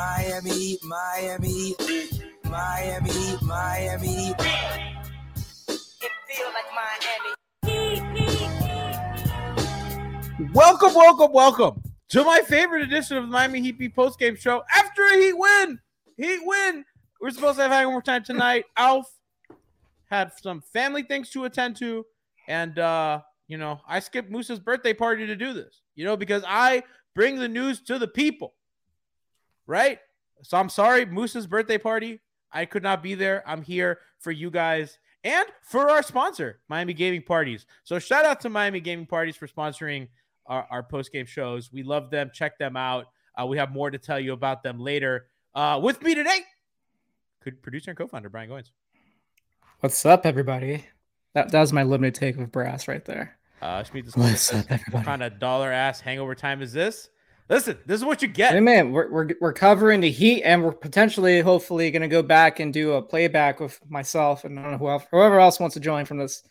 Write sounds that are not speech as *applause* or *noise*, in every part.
Miami Miami Miami Miami It feel like Miami. Welcome, welcome, welcome to my favorite edition of the Miami Heat Beat postgame show after a Heat win. Heat win. We're supposed to have having more time tonight. *laughs* Alf had some family things to attend to, and uh, you know, I skipped Moose's birthday party to do this. You know, because I bring the news to the people, right? So I'm sorry, Moose's birthday party. I could not be there. I'm here for you guys and for our sponsor, Miami Gaming Parties. So shout out to Miami Gaming Parties for sponsoring our, our post game shows. We love them. Check them out. Uh, we have more to tell you about them later. Uh, with me today, could producer and co-founder Brian Goins. What's up, everybody? That, that was my limited take of brass right there. Uh, What's up, everybody? What kind of dollar ass hangover time is this? Listen, this is what you get. Hey, man, we're, we're, we're covering the heat, and we're potentially, hopefully, going to go back and do a playback with myself and I don't know who else, whoever else wants to join from this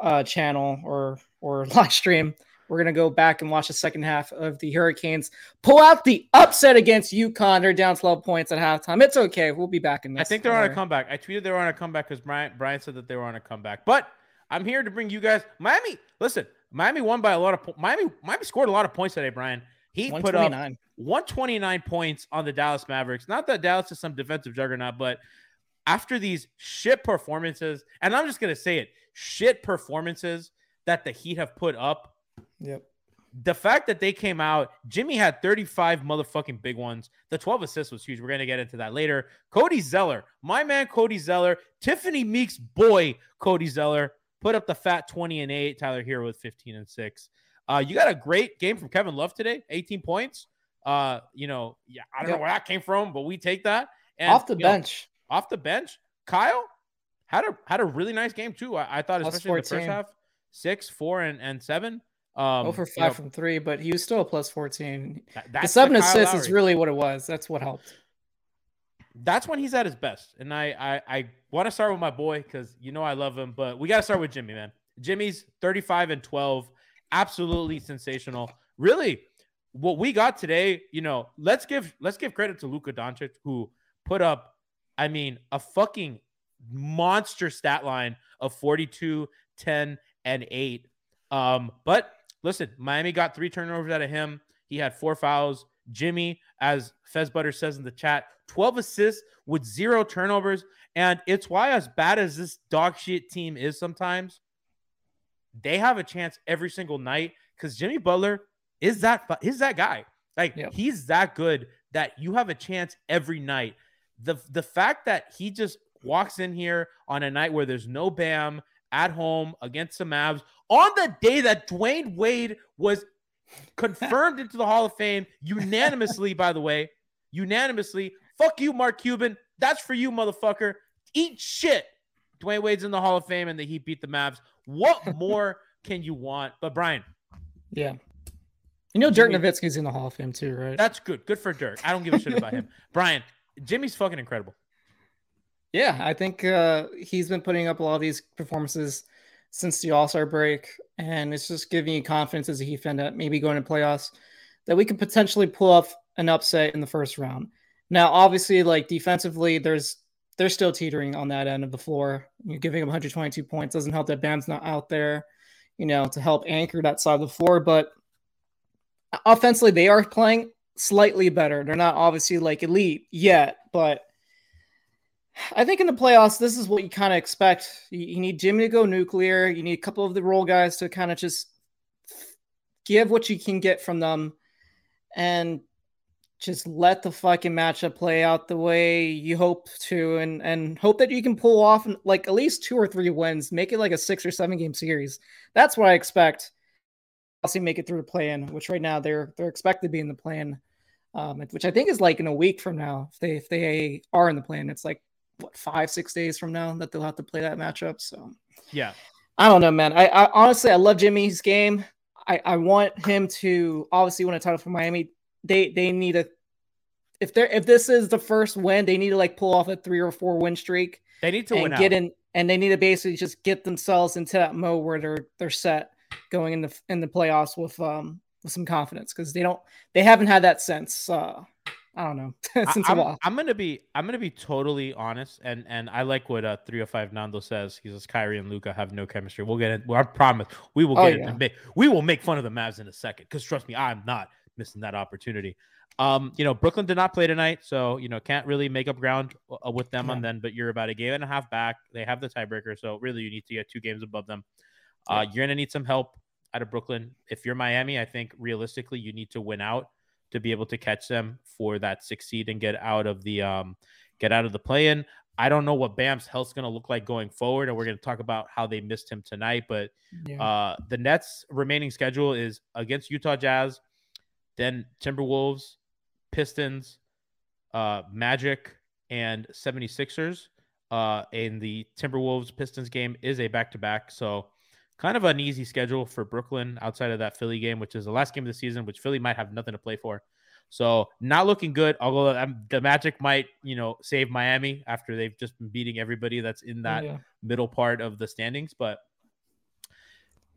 uh, channel or or *laughs* live stream. We're going to go back and watch the second half of the Hurricanes pull out the upset against UConn. They're down 12 points at halftime. It's okay. We'll be back in this. I think they're on a comeback. I tweeted they were on a comeback because Brian Brian said that they were on a comeback. But I'm here to bring you guys Miami. Listen, Miami won by a lot of po- Miami. Miami scored a lot of points today. Brian he put up 129. 129 points on the Dallas Mavericks. Not that Dallas is some defensive juggernaut, but after these shit performances, and I'm just gonna say it, shit performances that the Heat have put up Yep. the fact that they came out, Jimmy had 35 motherfucking big ones. The 12 assists was huge. We're going to get into that later. Cody Zeller, my man Cody Zeller, Tiffany Meek's boy Cody Zeller put up the fat 20 and 8. Tyler Herro with 15 and 6. Uh, you got a great game from Kevin Love today, 18 points. Uh, you know, yeah, I don't know where that came from, but we take that. And Off the you know, bench. off the bench, Kyle had a had a really nice game too. I, I thought, especially in the first half, six, four, and and seven. Um, over you five know, from three, but he was still a plus 14. that- The seven the assists is really what it was. That's what helped. that's when he's at his best. And I I, I want to start with my boy because you know I love him, but we got to start with Jimmy, man. Jimmy's 35 and 12, absolutely sensational. Really, what we got today, you know, let's give let's give credit to Luka Doncic who put up, I mean, a fucking monster stat line of 42, 10, and 8. Um, but listen, Miami got three turnovers out of him. He had four fouls. Jimmy, as Fez Butter says in the chat, 12 assists with zero turnovers. And it's why, as bad as this dog shit team is sometimes, they have a chance every single night because Jimmy Butler is that is that guy. Like Yep. he's that good that you have a chance every night. The the fact that he just walks in here on a night where there's no Bam at home against the Mavs on the day that Dwyane Wade was confirmed into the Hall of Fame unanimously, by the way, unanimously. Fuck you, Mark Cuban. That's for you, motherfucker. Eat shit. Dwyane Wade's in the Hall of Fame and the Heat beat the Mavs. What *laughs* more can you want? But Brian, Yeah. You know, Dirk Jimmy- Nowitzki's in the Hall of Fame too, right? that's good. Good for Dirk. I don't give a shit about him. *laughs* Brian, Jimmy's fucking incredible. Yeah, I think uh, he's been putting up a lot of these performances since the All Star break, and it's just giving you confidence as a Heat fan that maybe going to playoffs that we could potentially pull off an upset in the first round. Now, obviously, like defensively, there's they're still teetering on that end of the floor. You're giving them 122 points doesn't help that Bam's not out there, you know, to help anchor that side of the floor. But offensively, they are playing slightly better. They're not obviously like elite yet, but I think in the playoffs, this is what you kind of expect. You, you, need Jimmy to go nuclear. You need a couple of the role guys to kind of just give what you can get from them and just let the fucking matchup play out the way you hope to and and hope that you can pull off like at least two or three wins make it like a six or seven game series that's what i expect I'll see make it through the play in which right now they're they're expected to be in the play in um, which i think is like in a week from now if they if they are in the play in it's like what five six days from now that they'll have to play that matchup. So yeah, I don't know, man. I, I honestly I love Jimmy's game. I I want him to obviously win a title for Miami. They they need a if they're if this is the first win, they need to like pull off a three or four win streak. They need to and win get out. in and they need to basically just get themselves into that mode where they're they're set going in the in the playoffs with um with some confidence because they don't they haven't had that since uh I don't know *laughs* since I, am a while. I'm gonna be I'm gonna be totally honest, and and I like what uh 305 Nando says. He says Kyrie and Luka have no chemistry. We'll get it. Well, I promise we will Oh, get yeah. it. We will make fun of the Mavs in a second because trust me, I'm not missing that opportunity. Um, you know, Brooklyn did not play tonight, so you know can't really make up ground uh, with them on then. But you're about a game and a half back. They have the tiebreaker, so really you need to get two games above them. Uh, you're gonna need some help out of Brooklyn. If you're Miami, I think realistically you need to win out to be able to catch them for that six seed and get out of the um get out of the play in. I don't know what Bam's health's going to look like going forward, and we're going to talk about how they missed him tonight. But Yeah. uh, the Nets' remaining schedule is against Utah Jazz, then Timberwolves, Pistons, uh, Magic, and 76ers. Uh, and the Timberwolves Pistons game is a back to back. So kind of an easy schedule for Brooklyn outside of that Philly game, which is the last game of the season, which Philly might have nothing to play for. So not looking good. Although um, the Magic might, you know, save Miami after they've just been beating everybody that's in that yeah. middle part of the standings. But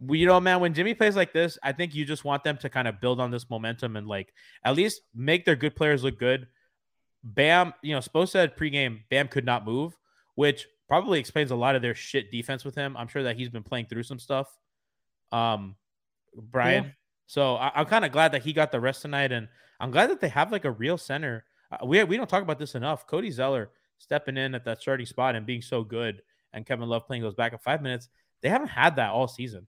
you know, man, when Jimmy plays like this, I think you just want them to kind of build on this momentum and like at least make their good players look good. Bam, you know, Spo said pregame, Bam could not move, which probably explains a lot of their shit defense with him. I'm sure that he's been playing through some stuff. Um, Brian. Yeah. So I, I'm kind of glad that he got the rest tonight, and I'm glad that they have like a real center. Uh, we we don't talk about this enough. Cody Zeller stepping in at that starting spot and being so good, and Kevin Love playing those back in five minutes. They haven't had that all season.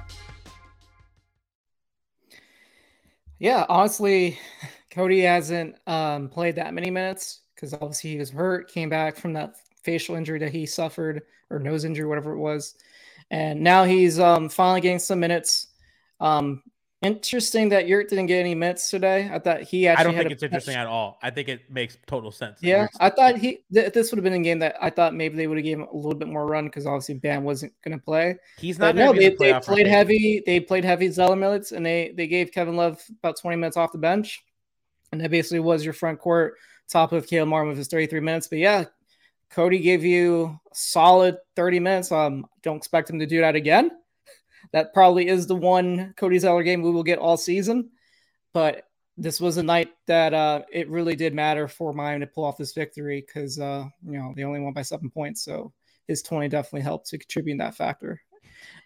Yeah, honestly, Cody hasn't um, played that many minutes because obviously he was hurt, came back from that facial injury that he suffered or nose injury, whatever it was, and now he's um, finally getting some minutes. Um, interesting that Yurt didn't get any minutes today. I thought he actually. I don't think it's interesting at all. I think it makes total sense. Yeah, I thought he th- this would have been a game that I thought maybe they would have given him a little bit more run because obviously Bam wasn't going to play. he's not. no, be they, the they played heavy. They played heavy Zeller minutes, and they they gave Kevin Love about twenty minutes off the bench, and that basically was your front court top of Caleb Martin with his thirty three minutes. But yeah, Cody gave you a solid thirty minutes. Um, don't expect him to do that again. That probably is the one Cody Zeller game we will get all season, but this was a night that uh, it really did matter for Miami to pull off this victory because uh, you know they only won by seven points, so his twenty definitely helped to contribute in that factor.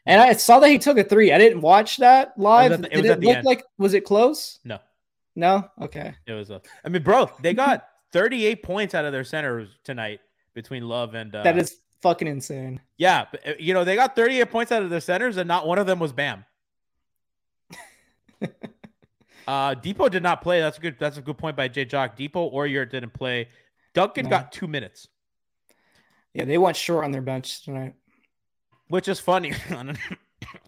And I saw that he took a three. I didn't watch that live. the- it was it the look like was it close? No, No. Okay. it was a. I mean, bro, they got 38 points out of their centers tonight between Love and. Uh, that is fucking insane. Yeah, but, uh, you know they got 38 points out of their centers, and not one of them was Bam. *laughs* uh Depot did not play. That's a good. That's a good point by Jay Jock. Depot or Yurt didn't play. Duncan No. got two minutes, Yeah, they went short on their bench tonight. which is funny *laughs* on a,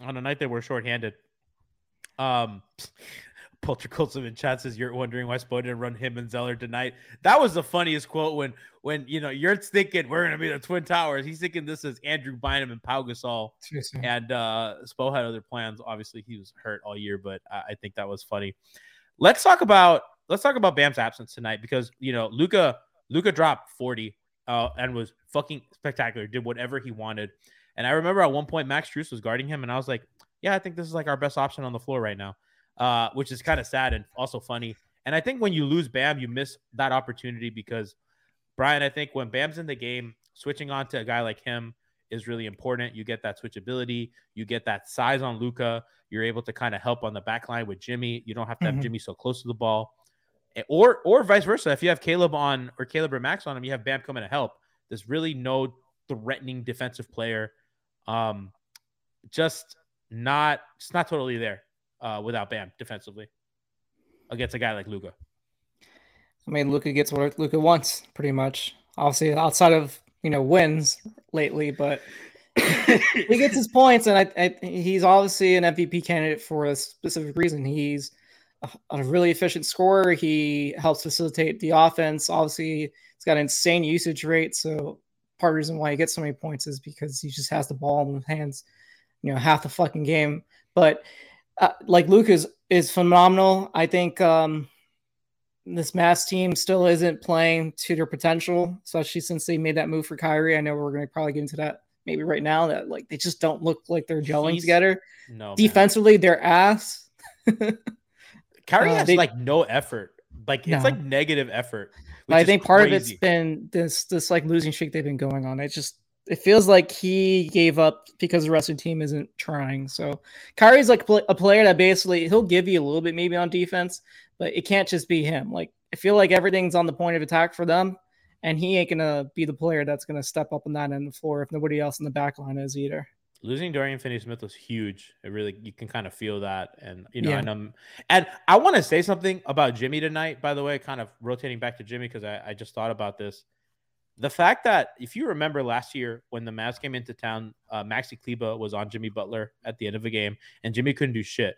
*coughs* on a night they were shorthanded. Um, Polter Colson in chat says you're wondering why Spo didn't run him and Zeller tonight. That was the funniest quote when when you know you're thinking we're gonna be the Twin Towers. He's thinking this is Andrew Bynum and Pau Gasol. And uh Spo had other plans. Obviously, he was hurt all year, but I, I think that was funny. Let's talk about let's talk about Bam's absence tonight because you know Luka Luka dropped 40 uh and was fucking spectacular, did whatever he wanted. And I remember at one point Max Strus was guarding him, and I was like, Yeah, I think this is like our best option on the floor right now. Uh, which is kind of sad and also funny. And I think when you lose Bam, you miss that opportunity because Brian, I think when Bam's in the game, switching on to a guy like him is really important. You get that switchability, you get that size on Luka. You're able to kind of help on the back line with Jimmy. You don't have to have Mhm. Jimmy so close to the ball. Eh, Or or vice versa. If you have Caleb on or Caleb or Max on him, you have Bam coming to help. There's really no threatening defensive player. Um just not just not totally there uh without Bam defensively against a guy like Luka. I mean, Luka gets what Luka wants, pretty much. Obviously, outside of you know wins lately, but he gets his points, and I, I he's obviously an MVP candidate for a specific reason. He's a, a really efficient scorer. He helps facilitate the offense. Obviously, he's got an insane usage rate. So part of the reason why he gets so many points is because he just has the ball in his hands, you know, half the fucking game. But uh, like Luke is is phenomenal. I think um, this Mavs team still isn't playing to their potential, especially since they made that move for Kyrie. I know we're going to probably get into that maybe right now. That like they just don't look like they're gelling He's- together. No man. Defensively, they're ass. *laughs* Kyrie Uh, has they- like no effort. Like it's No. like negative effort. I think part of it's been this this like losing streak they've been going on. It just it feels like he gave up because the rest of the team isn't trying. So Kyrie's like a player that basically he'll give you a little bit maybe on defense, but it can't just be him. Like I feel like everything's on the point of attack for them, and he ain't gonna be the player that's gonna step up on that end of the floor if nobody else in the back line is either. losing Dorian Finney-Smith was huge. It really you can kind of feel that, and you know, Yeah. and um, and I want to say something about Jimmy tonight. By the way, kind of rotating back to Jimmy because I, I just thought about this. The fact that if you remember last year when the Mavs came into town, uh, Maxi Kleber was on Jimmy Butler at the end of the game, and Jimmy couldn't do shit.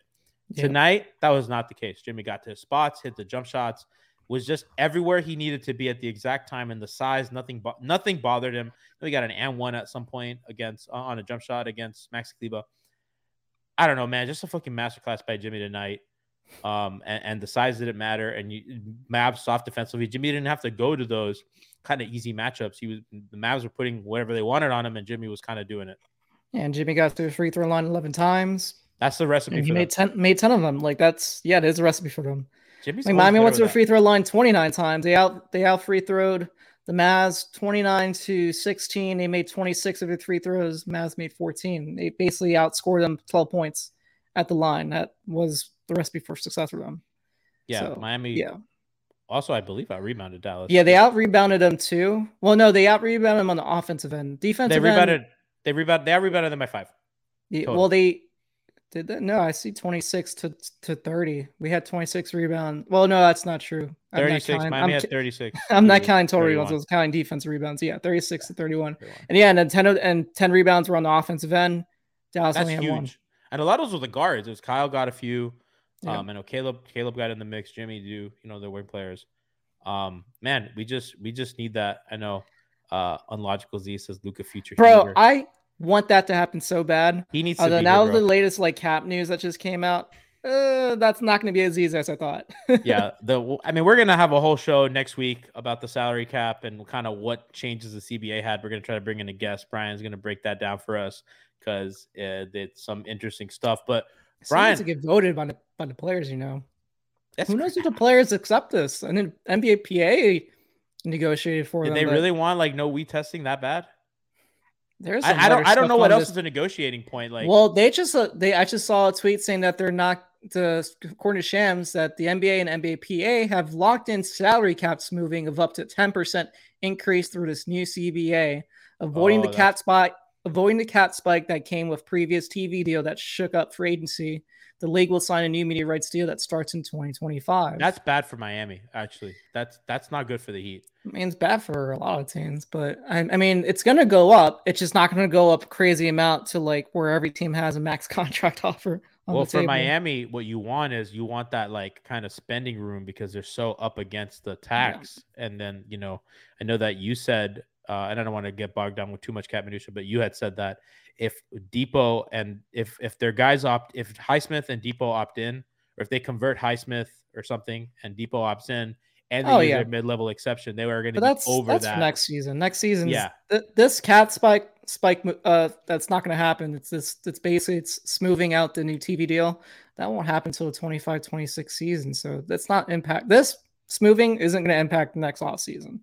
Yeah. Tonight, that was not the case. Jimmy got to his spots, hit the jump shots, was just everywhere he needed to be at the exact time and the size. Nothing, bo- nothing bothered him. We got an and one at some point against uh, on a jump shot against Max Kleber. I don't know, man. Just a fucking masterclass by Jimmy tonight. Um, and, and the size didn't matter. And you, Mavs soft defensively, Jimmy didn't have to go to those kind of easy matchups. He was the Mavs were putting whatever they wanted on him, and Jimmy was kind of doing it. And Jimmy got to the free throw line 11 times. That's the recipe. And he for made them. 10, made 10 of them. Like that's, yeah, it is a recipe for them. Jimmy's Like Miami went to the free throw line 29 times. They out, they out free throwed the Mavs 29 to 16. They made 26 of their free throws. Mavs made 14. They basically outscored them 12 points at the line. That was the recipe for success for them. Yeah, so, Miami. Yeah. Also, I believe I rebounded Dallas. Yeah, they out rebounded them too. Well, no, they out rebounded them on the offensive end. Defensive they end, rebounded. They rebounded. They out rebounded them by five. Yeah, well, they did that. No, I see 26 to, to 30. We had 26 rebounds. Well, no, that's not true. 36. Miami I'm, had 36. *laughs* I'm not counting total 31. rebounds. I was counting defensive rebounds. Yeah, 36 to 31. 31. And yeah, and then 10, of- and 10 rebounds were on the offensive end. Dallas That's only had huge. one. And a lot of those were the guards. It was Kyle got a few. Yeah. Um, I know Caleb. Caleb got in the mix. Jimmy do. You know, they're wing players. Um, man, we just we just need that. I know. Uh, unlogical Z says Luka future. Bro. I want that to happen so bad. he needs to Although be now here, the latest like cap news that just came out, uh, that's not going to be as easy as I thought. *laughs* yeah the i mean we're gonna have a whole show next week about the salary cap and kind of what changes the cba had we're gonna try to bring in a guest brian's gonna break that down for us because uh, it's some interesting stuff but Brian to get voted by the by the players, you know. that's Who knows if the players accept this? And then NBA PA negotiated for did them. they really want like no weed testing that bad There's I, I don't i don't know what else this- is a negotiating point like well, they just uh, they I just saw a tweet saying that they're not the according to Shams that the NBA and NBA PA have locked in salary caps moving of up to 10% increase through this new CBA, avoiding Oh, the cap spike avoiding the cap spike that came with previous TV deal that shook up free agency. The league will sign a new media rights deal that starts in 2025. that's bad for miami actually that's that's not good for the heat I mean, it's bad for a lot of teams, but I, I mean, it's going to go up. It's just not going to go up a crazy amount to like where every team has a max *laughs* contract offer. On well for table. miami what you want is you want that like kind of spending room because they're so up against the tax and then you know i know that you said uh, and i don't want to get bogged down with too much cap minutia but you had said that if depot and if if their guys opt if highsmith and depot opt in or if they convert highsmith or something and depot opts in and they Oh, use yeah. their mid-level exception they were going to be that's over that's that next season. Next season, Yeah. th- this cap spike spike. Uh, that's not going to happen. It's this. It's basically it's smoothing out the new TV deal. That won't happen until the 25-26 season. So that's not impact. This smoothing isn't going to impact the next off season.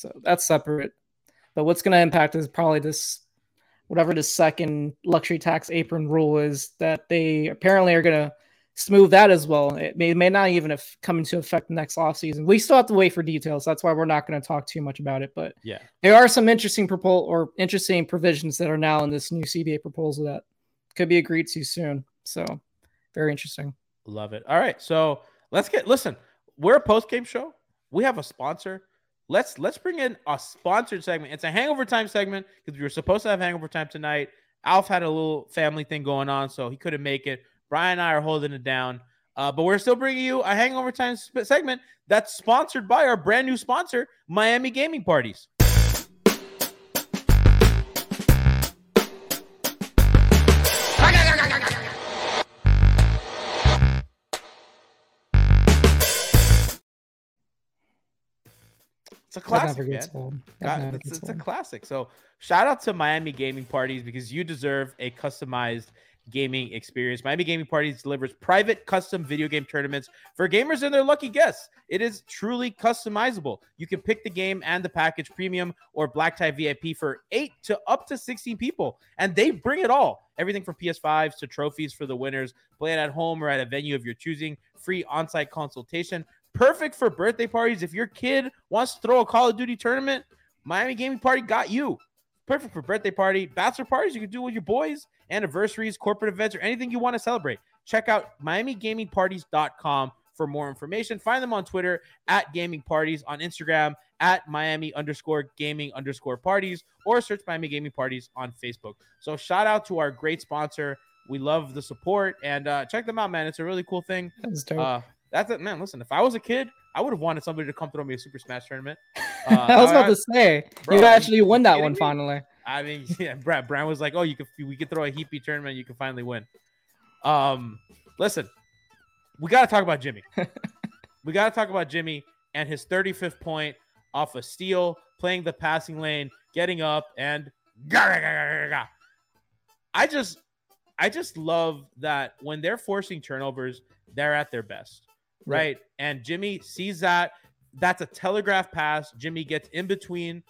So that's separate. But what's going to impact is probably this, whatever the second luxury tax apron rule is that they apparently are going to smooth that as well. It may, may not even have come into effect next off season. We still have to wait for details. That's why we're not going to talk too much about it. But yeah there are some interesting propos or interesting provisions that are now in this new CBA proposal that could be agreed to soon. So very interesting. Love it. All right. So let's get listen. We're a post game show. We have a sponsor. Let's let's bring in a sponsored segment. It's a hangover time segment because we were supposed to have hangover time tonight. Alf had a little family thing going on, so he couldn't make it. Brian and I are holding it down. Uh, but we're still bringing you a hangover time sp- segment that's sponsored by our brand new sponsor, Miami Gaming Parties. It's a classic, man. God, it's, it's a classic. So shout out to Miami Gaming Parties because you deserve a customized gaming experience. Miami Gaming Parties delivers private custom video game tournaments for gamers and their lucky guests. It is truly customizable. You can pick the game and the package premium or black tie VIP for 8 to up to 16 people and they bring it all. Everything from PS5s to trophies for the winners. Play it at home or at a venue of your choosing. Free on-site consultation. Perfect for birthday parties. If your kid wants to throw a Call of Duty tournament, Miami Gaming Party got you. Perfect for birthday party, bachelor parties. You can do with your boys, anniversaries, corporate events, or anything you want to celebrate. check out miamigamingparties.com for more information. Find them on Twitter at gaming parties, on Instagram at Miami underscore gaming underscore parties, or search Miami Gaming Parties on Facebook. So shout out to our great sponsor. We love the support and uh, check them out, man. It's a really cool thing. That's dope. Uh, that's it, man. Listen, if I was a kid, I would have wanted somebody to come throw me a Super Smash tournament. *laughs* Uh, I was about to say bro, you actually won that one me? finally. I mean, *laughs* yeah, Brad Brown was like, "Oh, you could we could throw a heapy tournament, you can finally win." Um, listen, we got to talk about Jimmy. *laughs* we got to talk about Jimmy and his 35th point off a steal, playing the passing lane, getting up, and I just, I just love that when they're forcing turnovers, they're at their best, Right? And Jimmy sees that. That's a telegraph pass. Jimmy gets in between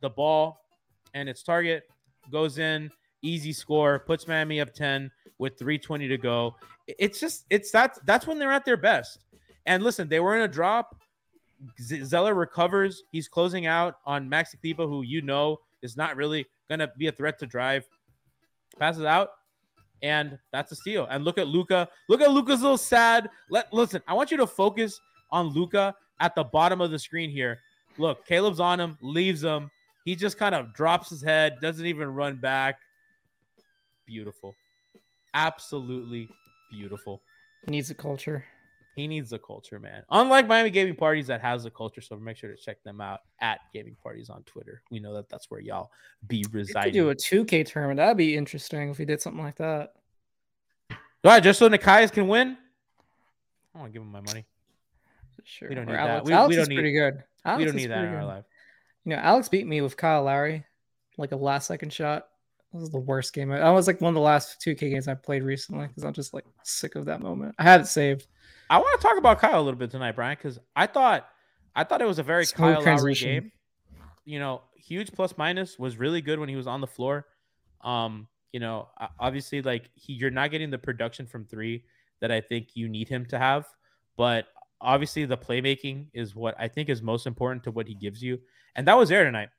the ball and its target goes in, easy score, puts Miami up 10 with 320 to go. It's just it's that's that's when they're at their best. And listen, they were in a drop. Zeller recovers. He's closing out on Max Kleber, who you know is not really gonna be a threat to drive. Passes out, and that's a steal. And look at Luka. Look at Luka's little sad. Let listen. I want you to focus on Luca at the bottom of the screen here. Look, Caleb's on him, leaves him. He just kind of drops his head, doesn't even run back. Beautiful. Absolutely beautiful. Needs a culture. He needs the culture, man. Unlike Miami Gaming Parties that has the culture, so make sure to check them out at Gaming Parties on Twitter. We know that that's where y'all be We could residing. do a 2K tournament. That'd be interesting if we did something like that. All right, just so Nikias can win. I want to give him my money. Sure. We don't need that. Alex, We- we Alex don't is pretty need- good. Alex we don't need that pretty in our life. You know, Alex beat me with Kyle Lowry, like a last second shot. That was the worst game. I was like one of the last 2K games I played recently because I'm just like sick of that moment. I had it saved. I want to talk about Kyle a little bit tonight, Brian, because I thought I thought it was a very Smooth Kyle Lowry game. You know, huge plus minus was really good when he was on the floor. Um, you know, obviously, like he, you're not getting the production from three that I think you need him to have, but obviously the playmaking is what I think is most important to what he gives you, and that was there tonight.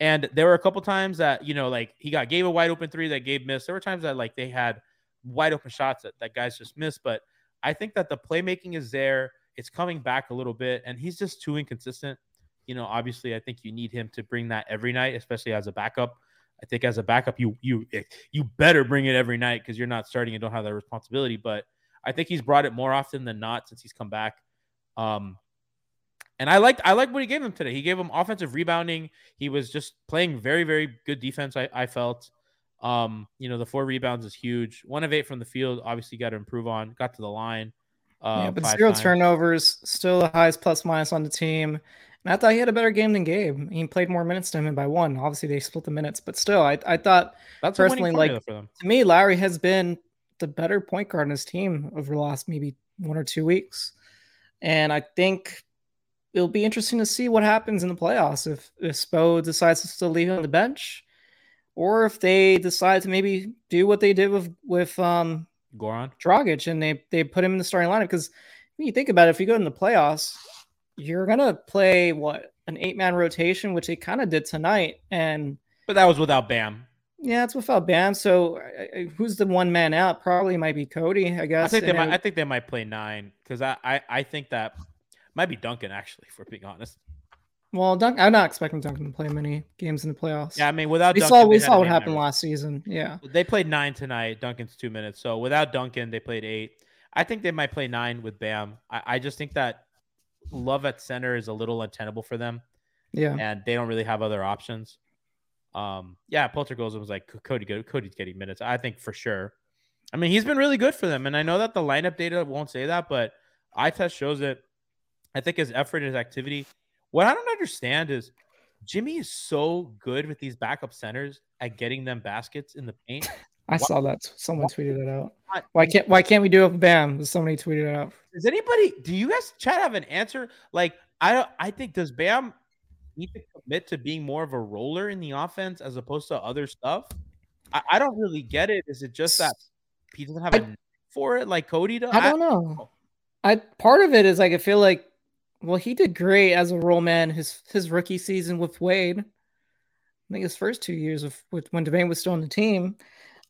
And there were a couple times that you know, like he got gave a wide open three that Gabe missed. There were times that like they had wide open shots that, that guys just missed, but I think that the playmaking is there. It's coming back a little bit, and he's just too inconsistent. You know, obviously, I think you need him to bring that every night, especially as a backup. I think as a backup, you you you better bring it every night because you're not starting and don't have that responsibility. But I think he's brought it more often than not since he's come back. Um, and I liked I liked what he gave him today. He gave him offensive rebounding. He was just playing very very good defense. I, I felt. Um, you know, the four rebounds is huge. One of eight from the field, obviously got to improve on. Got to the line. Uh, yeah, but zero times. turnovers, still the highest plus minus on the team. And I thought he had a better game than Gabe. He played more minutes than him by one. Obviously, they split the minutes, but still, I, I thought That's personally, like to me, Lowry has been the better point guard in his team over the last maybe one or two weeks. And I think it'll be interesting to see what happens in the playoffs if, if Spo decides to still leave him on the bench or if they decide to maybe do what they did with with um Goran. Dragic and they they put him in the starting lineup because when you think about it, if you go in the playoffs, you're gonna play what an eight man rotation, which they kind of did tonight, and But that was without Bam. yeah, it's without Bam. So who's the one man out? Probably might be Cody, I guess. I think they and might. I think they might play nine because I, I I think that might be Duncan actually. For being honest, well, Dunk, I'm not expecting Duncan to play many games in the playoffs. yeah. I mean, without we Duncan, saw we saw what happened last season. Yeah, They played nine tonight. Duncan's two minutes. So without Duncan, they played eight. I think they might play nine with Bam. I, I just think that Love at center is a little untenable for them, yeah. and they don't really have other options. Um, yeah, Poltergeist was like Cody. Cody's getting minutes. I think for sure. I mean, he's been really good for them, and I know that the lineup data won't say that, but eye test shows it. I think his effort, his activity. What I don't understand is Jimmy is so good with these backup centers at getting them baskets in the paint. I Why- saw that. Someone tweeted it out. Why- can't Why can't we do it with Bam? Somebody tweeted it out. Does anybody? Do you guys chat have an answer? Like I don't. I think does Bam need to commit to being more of a roller in the offense as opposed to other stuff? I, I don't really get it. Is it just that he doesn't have a I- for it like Cody does? I don't know. I part of it is like I feel like well he did great as a role man his his rookie season with Wade. I think his first two years of with when Dwyane was still on the team.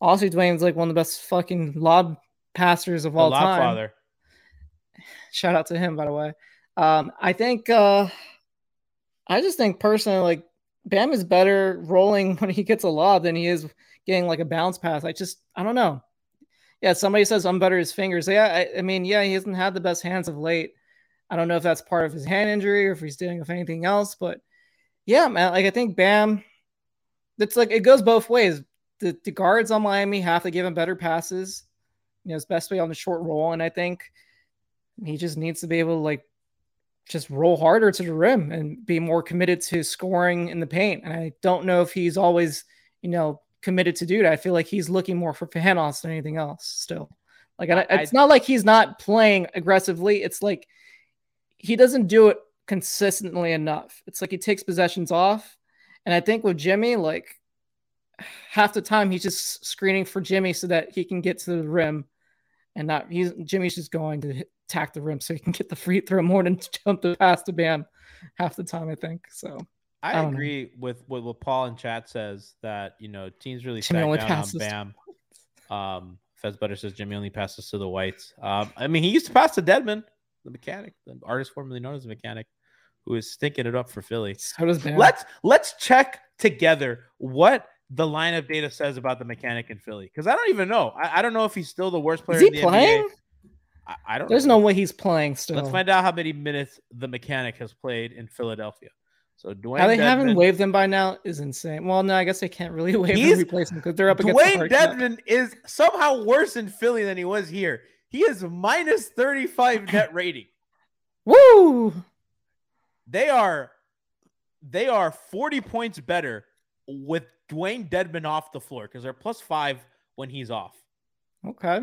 Also, Dwyane's like one of the best fucking lob passers of The all time. Lotfather. Shout out to him, by the way. Um, I think uh I just think personally, like Bam is better rolling *laughs* when he gets a lob than he is getting like a bounce pass. I just I don't know. Yeah, somebody says I'm better his fingers. Yeah, I, I mean, yeah, he hasn't had the best hands of late. I don't know if that's part of his hand injury or if he's dealing with anything else, but yeah, man, like I think Bam, it's like it goes both ways. The, the guards on Miami have to give him better passes, you know, especially on the short roll, and I think he just needs to be able to like just roll harder to the rim and be more committed to scoring in the paint. And I don't know if he's always, you know, committed to do that. I feel like he's looking more for Panos than anything else still. Like, I, I- it's not like he's not playing aggressively. It's like he doesn't do it consistently enough. It's like he takes possessions off. And I think with Jimmy, like half the time he's just screening for Jimmy so that he can get to the rim and not he's Jimmy's just going to hit, attack the rim so he can get the free throw more than *laughs* jump the pass to Bam half the time, I think. So I, I don't know. agree with, with what Paul in chat says that you know teams really Jimmy only down passes to on Bam. Um, Fez Butter says Jimmy only passes to the whites. Um, I mean he used to pass to Dedmon, the mechanic, the artist formerly known as the mechanic, who is stinking it up for Philly. so does Bam. Let's let's check together what the line of data says about the mechanic in Philly because I don't even know. I, I don't know if he's still the worst player. Is he in the playing? I, I don't. There's know. no way he's playing still. Let's find out how many minutes the mechanic has played in Philadelphia. So Dwayne How they haven't Dedmon- waived him by now is insane. Well, no, I guess they can't really *laughs* waive him replacement because they're up against the Dwayne. Dedmon is somehow worse in Philly than he was here. He is minus 35 net rating. Woo! They are they are 40 points better with Dewayne Dedmon off the floor because they're plus five when he's off. Okay.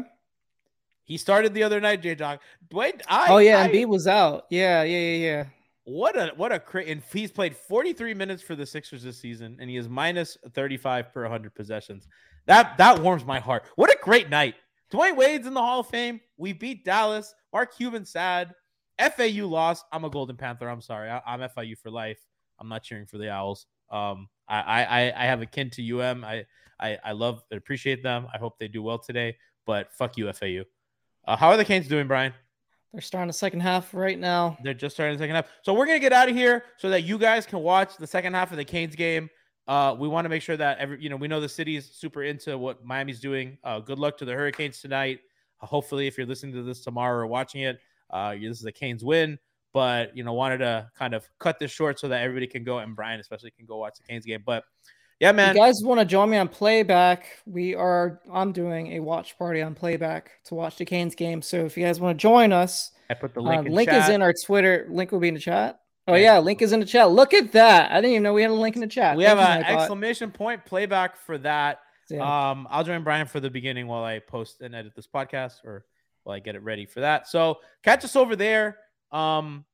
He started the other night, J Dog. Dwayne, I, oh yeah, I- and B was out. Yeah, yeah, yeah, yeah. What a what a cra- and he's played 43 minutes for the Sixers this season, and he is minus 35 per 100 possessions. That that warms my heart. What a great night! Dwyane Wade's in the Hall of Fame. We beat Dallas. Mark Cuban sad. FAU lost. I'm a Golden Panther. I'm sorry. I, am FIU for life. I'm not cheering for the Owls. Um, I I I- I have a kin to UM. I I I love and appreciate them. I hope they do well today. But fuck you, FAU. Uh, how are the Canes doing, Brian? They're starting the second half right now. They're just starting the second half. So we're gonna get out of here so that you guys can watch the second half of the Canes game. Uh, we want to make sure that every you know we know the city is super into what Miami's doing. Uh, good luck to the Hurricanes tonight. Uh, hopefully, if you're listening to this tomorrow or watching it, uh, this is a Canes win. But you know, wanted to kind of cut this short so that everybody can go and Brian especially can go watch the Canes game. But yeah, man, you guys want to join me on playback? We are. I'm doing a watch party on playback to watch the Canes game. So if you guys want to join us, I put the uh, link. in link chat. is in our Twitter. Link will be in the chat. Oh Yeah. link is in the chat. Look at that! I didn't even know we had a link in the chat. We have Thank you, an exclamation point playback for that. Yeah. Um, I'll join Brian for the beginning while I post and edit this podcast or while I get it ready for that. So catch us over there. Um,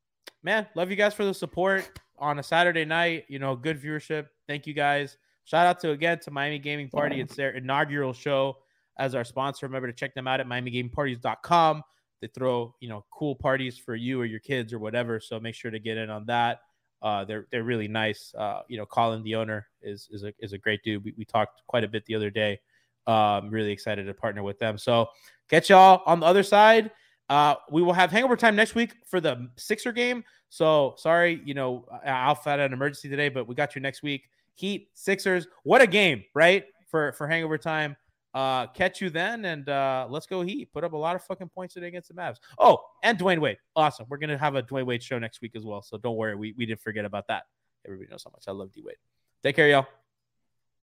man, love you guys for the support on a Saturday night. You know, good viewership. Thank you guys. Shout out to again to Miami Gaming Party. Yeah. It's their inaugural show as our sponsor. Remember to check them out at MiamiGamingParties.com. They throw you know cool parties for you or your kids or whatever. So make sure to get in on that. Uh, they're they're really nice. Uh, you know, Colin, the owner, is is a is a great dude. We, we talked quite a bit the other day. Um, really excited to partner with them. So catch y'all on the other side. Uh, we will have hangover time next week for the Sixer game. So sorry, you know, Alpha had an emergency today, but we got you next week. Heat Sixers. What a game, right? For for hangover time. Uh, catch you then, and uh, let's go Heat. Put up a lot of fucking points today against the Mavs. Oh, and Dwyane Wade. Awesome. We're gonna have a Dwyane Wade show next week as well. So don't worry, we, we didn't forget about that. Everybody knows how much I love D Wade. Take care, y'all.